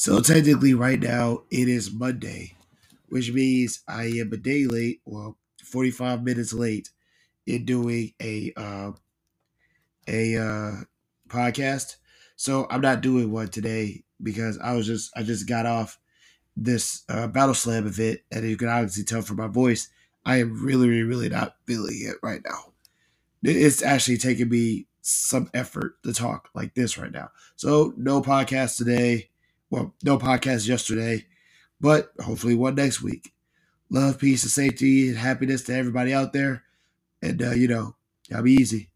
So technically, right now it is Monday, which means I am a day late, or 45 minutes late, in doing a uh, a uh, podcast. So I'm not doing one today because I was just I just got off this uh, Battle Slam event, and you can obviously tell from my voice, I am really, really, really not feeling it right now. It's actually taking me some effort to talk like this right now. So no podcast today. Well, no podcast yesterday, but hopefully one next week. Love, peace, and safety, and happiness to everybody out there. And uh, you know, y'all be easy.